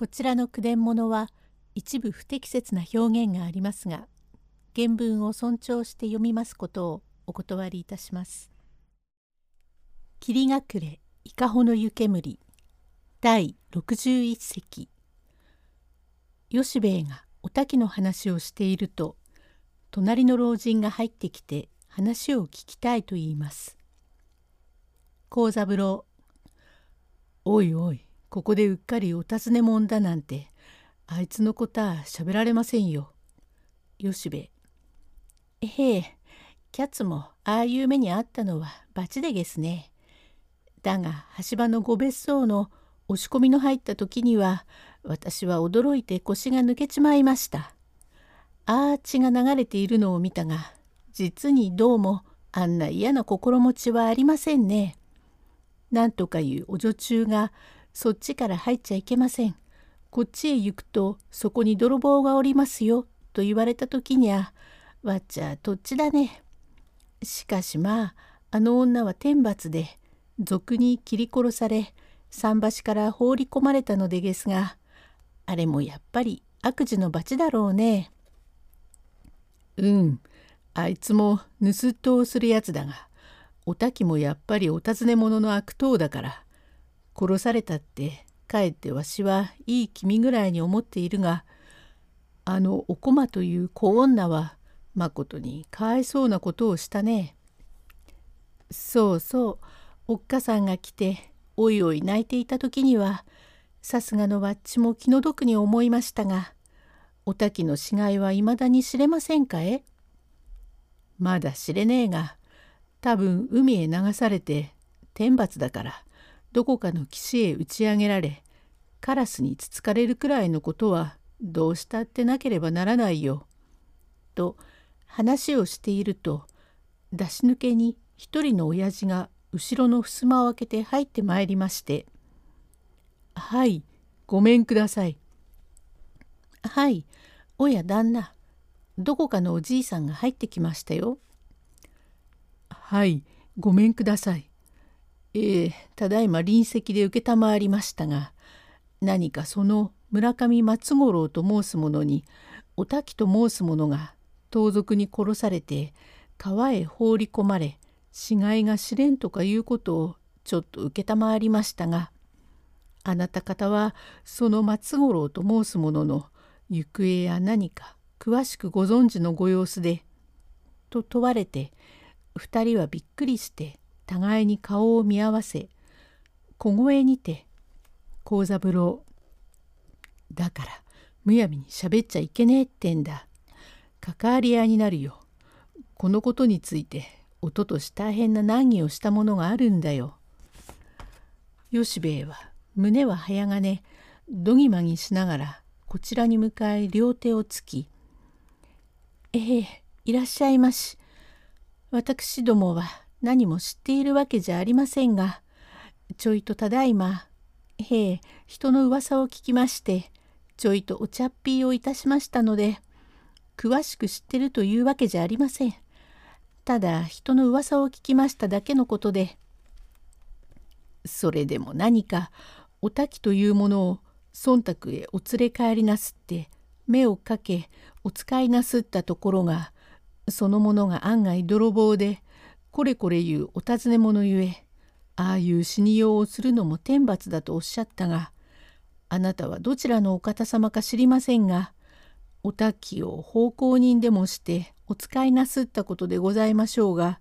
こちらの句伝物は一部不適切な表現がありますが原文を尊重して読みますことをお断りいたします。霧隠れ伊香保の湯煙第61席吉兵衛がお滝の話をしていると隣の老人が入ってきて話を聞きたいと言います。幸三郎おいおいここでうっかりお尋ねもんだなんてあいつのことは喋られませんよ。吉兵衛。ええ、キャッツもああいう目にあったのは罰でげすね。だが橋場のご別荘の押し込みの入った時には私は驚いて腰が抜けちまいました。ああ血が流れているのを見たが実にどうもあんな嫌な心持ちはありませんね。なんとかいうお女中がそっちから入っちゃいけません。こっちへ行くとそこに泥棒がおりますよ。と言われた時にゃわっちゃどっちだね。しかしまああの女は天罰で賊に切り殺され桟橋から放り込まれたのでですがあれもやっぱり悪事の罰だろうね。うんあいつも盗っ人をするやつだがお滝もやっぱりお尋ね者の悪党だから殺されたってかえってわしはいい気味ぐらいに思っているがあのお駒という小女はまことにかわいそうなことをしたね。そうそうおっかさんが来ておいおい泣いていた時にはさすがのわっちも気の毒に思いましたがお滝の死骸はいまだに知れませんかえ？まだ知れねえが多分海へ流されて天罰だからどこかの岸へ打ち上げられカラスにつつかれるくらいのことはどうしたってなければならないよ。と話をしていると出し抜けに一人の親父が後ろの襖を開けて入ってまいりまして「はいごめんください」「はいおや旦那どこかのおじいさんが入ってきましたよ」「はいごめんください」ええただいま臨席で承りましたが何かその村上松五郎と申す者にお滝と申す者が盗賊に殺されて川へ放り込まれ死骸が知れんとかいうことをちょっと承りましたがあなた方はその松五郎と申す者の行方や何か詳しくご存知のご様子で」と問われて2人はびっくりして互いに顔を見合わせ小声にて「幸三郎だからむやみにしゃべっちゃいけねえってんだ。関わり合いになるよ。このことについておととし大変な難儀をしたものがあるんだよ」吉兵衛は胸は早金どぎまぎしながらこちらに向かい両手をつき「ええいらっしゃいまし。私どもは何も知っているわけじゃありませんがちょいとただいまへえ人の噂を聞きましてちょいとお茶っぴーをいたしましたので詳しく知ってるというわけじゃありません。ただ人の噂を聞きましただけのことでそれでも何かお滝というものを忖度へお連れ帰りなすって目をかけお使いなすったところがそのものが案外泥棒でこれこれ言うお尋ね者ゆえああいう死にようをするのも天罰だとおっしゃったがあなたはどちらのお方様か知りませんがお滝を奉公人でもしてお使いなすったことでございましょうが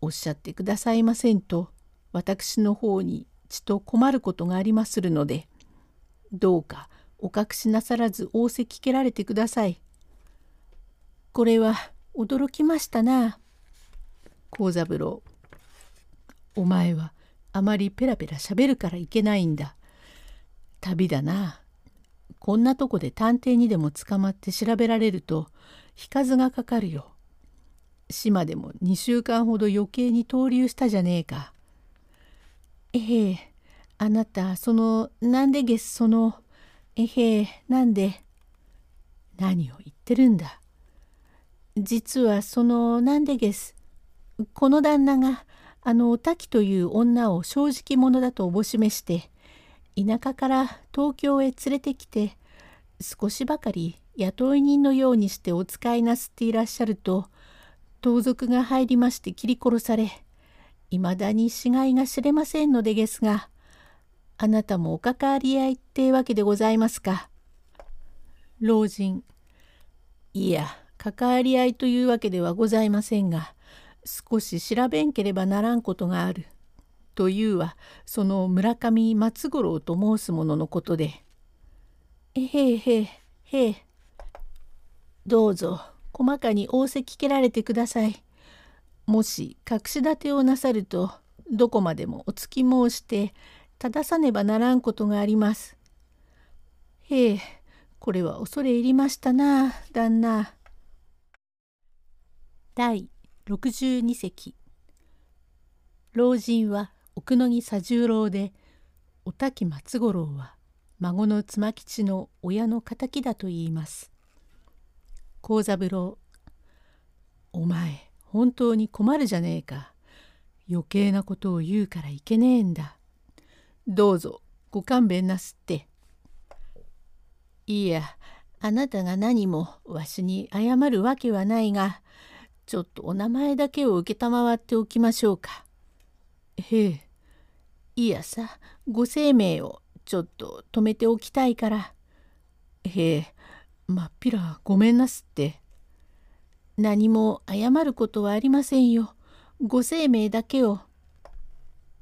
おっしゃってくださいませんと私の方にちと困ることがありまするのでどうかお隠しなさらず仰せ聞けられてください。これは驚きましたな。幸三郎お前はあまりペラペラしゃべるからいけないんだ。旅だな。こんなとこで探偵にでも捕まって調べられると引かずがかかるよ。島でも2週間ほど余計に逗留したじゃねえか。ええあなたそのなんでげすそのえへえなんで何を言ってるんだ。実はそのなんでげすこの旦那があのお滝という女を正直者だとおぼしめして田舎から東京へ連れてきて少しばかり雇い人のようにしてお使いなすっていらっしゃると盗賊が入りまして切り殺されいまだに死骸が知れませんのでですがあなたもお関わり合いってわけでございますか。老人いや関わり合いというわけではございませんが少し調べんければならんことがある。というはその村上松五郎と申す者のことで。えへえへえへえ。どうぞ細かに仰せ聞けられてください。もし隠し立てをなさるとどこまでもお付き申して正さねばならんことがあります。へえこれは恐れ入りましたな旦那。第62席老人は奥野木佐十郎でお滝松五郎は孫の妻吉の親の敵だと言います。幸三郎お前本当に困るじゃねえか。余計なことを言うからいけねえんだ。どうぞご勘弁なすって。いやあなたが何もわしに謝るわけはないがちょっとお名前だけを承っておきましょうか。へえいやさご生命をちょっと止めておきたいから。へえまっぴらごめんなすって。何も謝ることはありませんよ。ご生命だけを。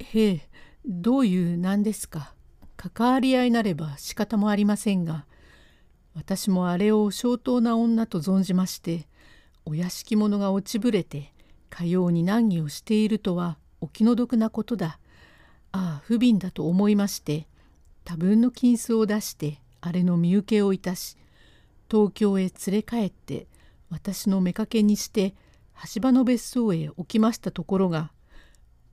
へえどういう何ですか。関わり合いなれば仕方もありませんが私もあれを相当な女と存じましてお屋敷者が落ちぶれてかように難儀をしているとはお気の毒なことだ。ああ不憫だと思いまして多分の金子を出してあれの見受けをいたし東京へ連れ帰って私の妾にして橋場の別荘へ置きましたところが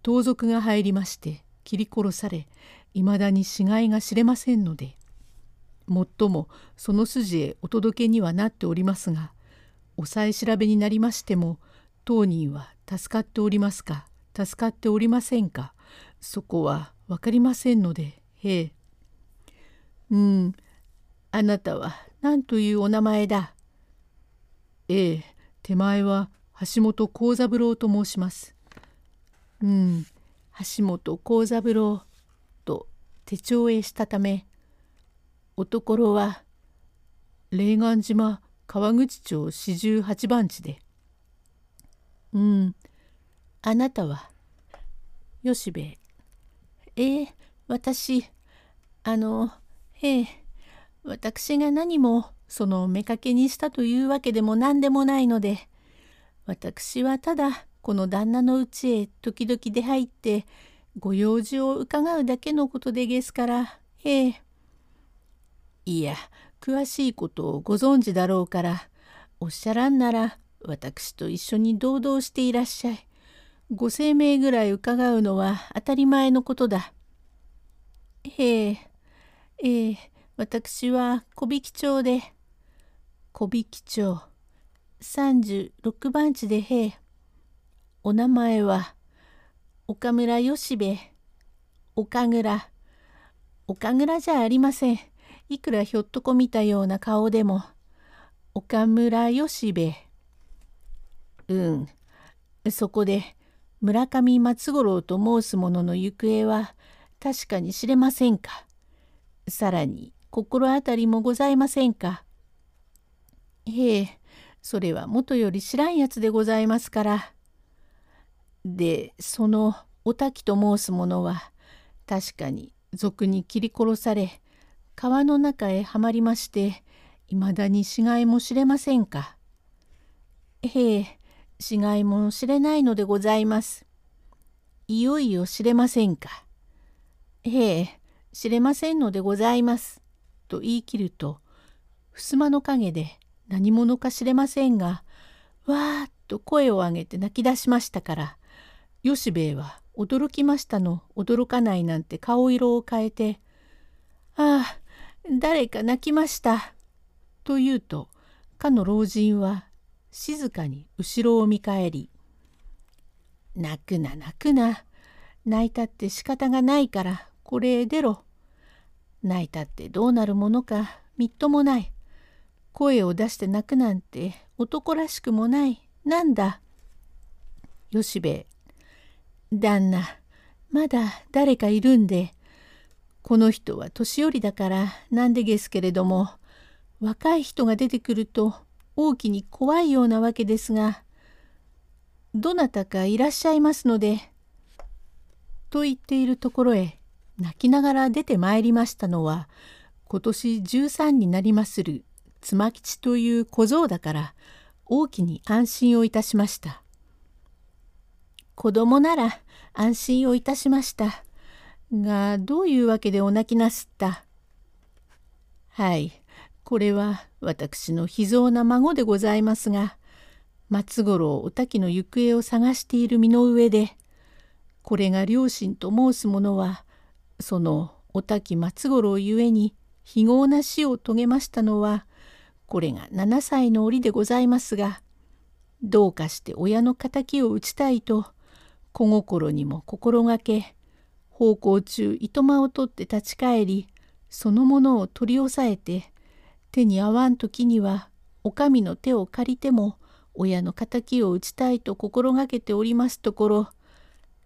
盗賊が入りまして切り殺されいまだに死骸が知れませんのでもっともその筋へお届けにはなっておりますがおさえ調べになりましても当人は助かっておりますか？助かっておりませんか？そこは分かりませんので、へえ。うん、あなたは何というお名前だ？ええ、手前は橋本幸三郎と申します。うん、橋本幸三郎と手帳へしたため、おところは霊岩島川口町四十八番地で。うん、あなたは吉兵衛。ええ私あのええ私が何もその妾にしたというわけでも何でもないので。私はただこの旦那のうちへ時々出入ってご用事を伺うだけのことでげすから。ええ。いや詳しいことをご存知だろうからおっしゃらんなら私と一緒に堂々していらっしゃい。ご生命ぐらい伺うのは当たり前のことだ。ええ、ええ、私は小引町で、小引町、36番地でへえ、お名前は、岡村義兵衛、岡倉、岡倉じゃありません。いくらひょっとこ見たような顔でも、岡村義兵衛。うん、そこで、村上松五郎と申す者の行方は確かに知れませんか。さらに心当たりもございませんか。へえ、それはもとより知らんやつでございますから。で、そのお滝と申す者は確かに賊に切り殺され川の中へはまりましていまだに死骸も知れませんか？へえ、死骸も知れないのでございます。いよいよ知れませんか？へえ、知れませんのでございます。と言い切ると、襖の陰で何者か知れませんが、わーっと声を上げて泣き出しましたから、吉兵衛は驚きましたの驚かないなんて顔色を変えて、ああ、誰か泣きました。と言うと、かの老人は静かに後ろを見返り「泣くな泣くな泣いたって仕方がないからこれへ出ろ泣いたってどうなるものかみっともない。声を出して泣くなんて男らしくもない。なんだ？吉兵衛。旦那、まだ誰かいるんで。この人は年寄りだからなんでですけれども、若い人が出てくると大きに怖いようなわけですが、どなたかいらっしゃいますので。と言っているところへ泣きながら出てまいりましたのは今年13になりまする妻吉という小僧だから大きに安心をいたしました。子供なら安心をいたしました。がどういうわけでお泣きなすった？はい。これは私の秘蔵な孫でございますが松五郎お滝の行方を探している身の上でこれが両親と申す者はそのお滝松五郎ゆえに非業な死を遂げましたのはこれが7歳の折でございますがどうかして親の敵を討ちたいと小心にも心がけ奉公中糸間を取って立ち返りそのものを取り押さえて手に合わん時にはお上の手を借りても親の敵を討ちたいと心がけておりますところ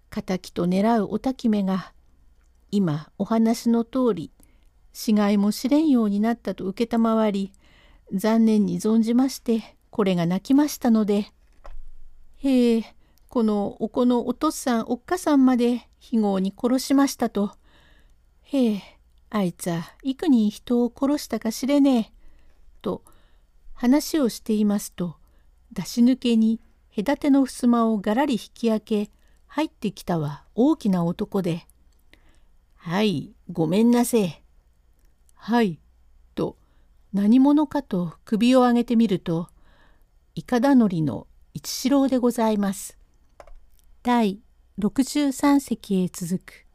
敵と狙うおたきめが今お話の通り死骸も知れんようになったと承り残念に存じましてこれが泣きましたので「へえこのお子のお父さんおっかさんまで非業に殺しましたと。へえあいつは幾人人を殺したか知れねえ。と話をしていますと出し抜けに隔ての襖をがらり引き開け入ってきたは大きな男で「はいごめんなせえ」「はい」と何者かと首を上げてみるといかだのりの一四郎でございます。第63隻へ続く。